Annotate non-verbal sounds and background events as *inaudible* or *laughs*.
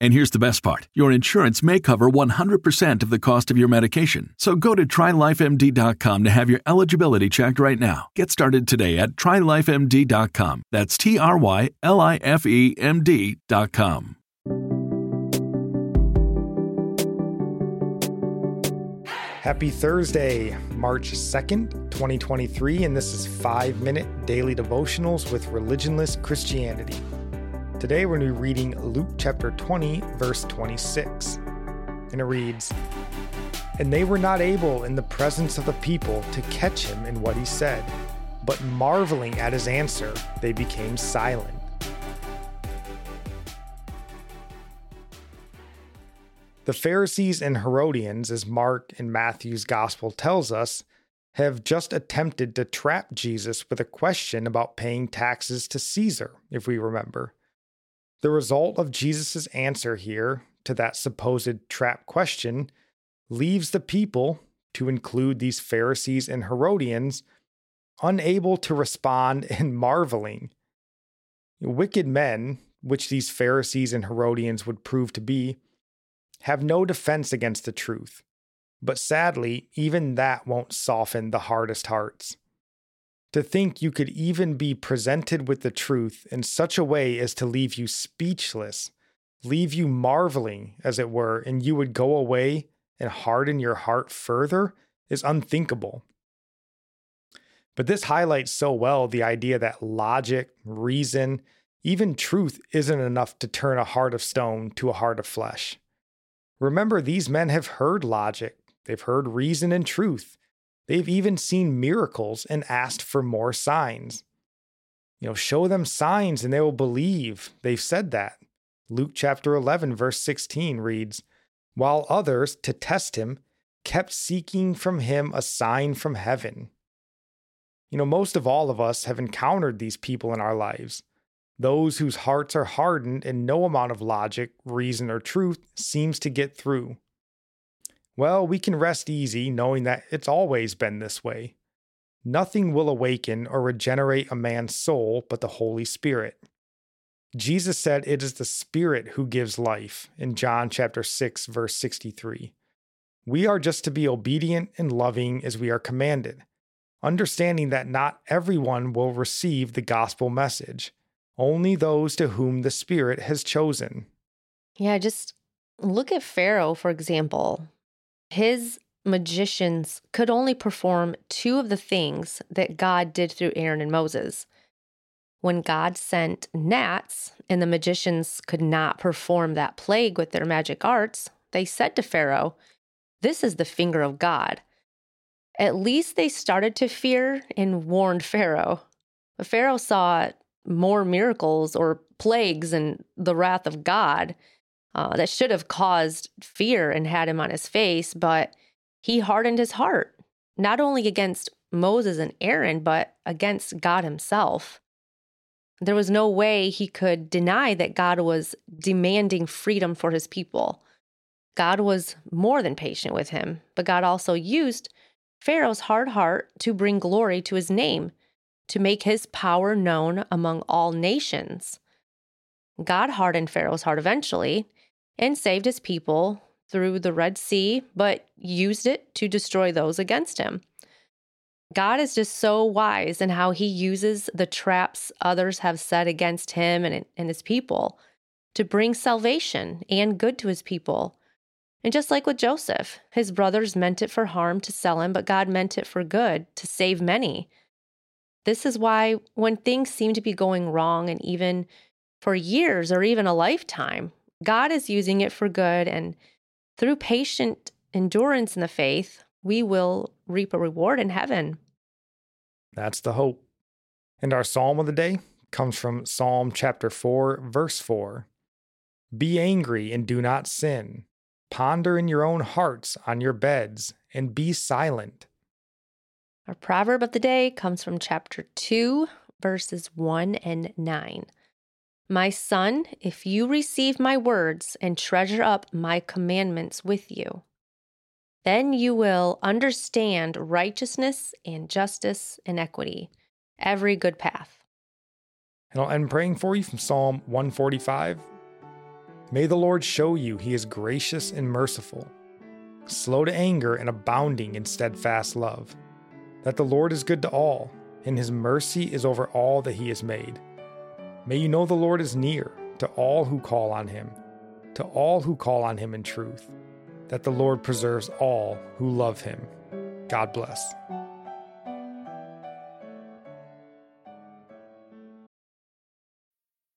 And here's the best part your insurance may cover 100% of the cost of your medication. So go to trylifemd.com to have your eligibility checked right now. Get started today at trylifemd.com. That's T R Y L I F E M D.com. Happy Thursday, March 2nd, 2023, and this is 5 Minute Daily Devotionals with Religionless Christianity. Today we're going to be reading Luke chapter 20, verse 26. And it reads And they were not able in the presence of the people to catch him in what he said, but marveling at his answer, they became silent. The Pharisees and Herodians, as Mark and Matthew's gospel tells us, have just attempted to trap Jesus with a question about paying taxes to Caesar, if we remember. The result of Jesus' answer here to that supposed trap question leaves the people, to include these Pharisees and Herodians, unable to respond *laughs* and marveling. Wicked men, which these Pharisees and Herodians would prove to be, have no defense against the truth. But sadly, even that won't soften the hardest hearts. To think you could even be presented with the truth in such a way as to leave you speechless, leave you marveling, as it were, and you would go away and harden your heart further is unthinkable. But this highlights so well the idea that logic, reason, even truth isn't enough to turn a heart of stone to a heart of flesh. Remember, these men have heard logic, they've heard reason and truth. They've even seen miracles and asked for more signs. You know, show them signs and they will believe. They've said that. Luke chapter 11, verse 16 reads While others, to test him, kept seeking from him a sign from heaven. You know, most of all of us have encountered these people in our lives. Those whose hearts are hardened and no amount of logic, reason, or truth seems to get through. Well, we can rest easy knowing that it's always been this way. Nothing will awaken or regenerate a man's soul but the Holy Spirit. Jesus said it is the Spirit who gives life in John chapter 6 verse 63. We are just to be obedient and loving as we are commanded, understanding that not everyone will receive the gospel message only those to whom the Spirit has chosen. Yeah, just look at Pharaoh, for example. His magicians could only perform two of the things that God did through Aaron and Moses. When God sent gnats and the magicians could not perform that plague with their magic arts, they said to Pharaoh, This is the finger of God. At least they started to fear and warned Pharaoh. But Pharaoh saw more miracles or plagues and the wrath of God uh, that should have caused fear and had him on his face, but he hardened his heart, not only against Moses and Aaron, but against God himself. There was no way he could deny that God was demanding freedom for his people. God was more than patient with him, but God also used Pharaoh's hard heart to bring glory to his name to make his power known among all nations. God hardened Pharaoh's heart eventually and saved his people through the Red Sea, but used it to destroy those against him. God is just so wise in how he uses the traps others have set against him and, and his people to bring salvation and good to his people. And just like with Joseph, his brothers meant it for harm to sell him, but God meant it for good to save many. This is why, when things seem to be going wrong, and even for years or even a lifetime, God is using it for good. And through patient endurance in the faith, we will reap a reward in heaven. That's the hope. And our psalm of the day comes from Psalm chapter 4, verse 4. Be angry and do not sin. Ponder in your own hearts on your beds and be silent. Our proverb of the day comes from chapter 2, verses 1 and 9. My son, if you receive my words and treasure up my commandments with you, then you will understand righteousness and justice and equity, every good path. And I'll end praying for you from Psalm 145. May the Lord show you he is gracious and merciful, slow to anger and abounding in steadfast love, that the Lord is good to all, and his mercy is over all that he has made. May you know the Lord is near to all who call on him, to all who call on him in truth, that the Lord preserves all who love him. God bless.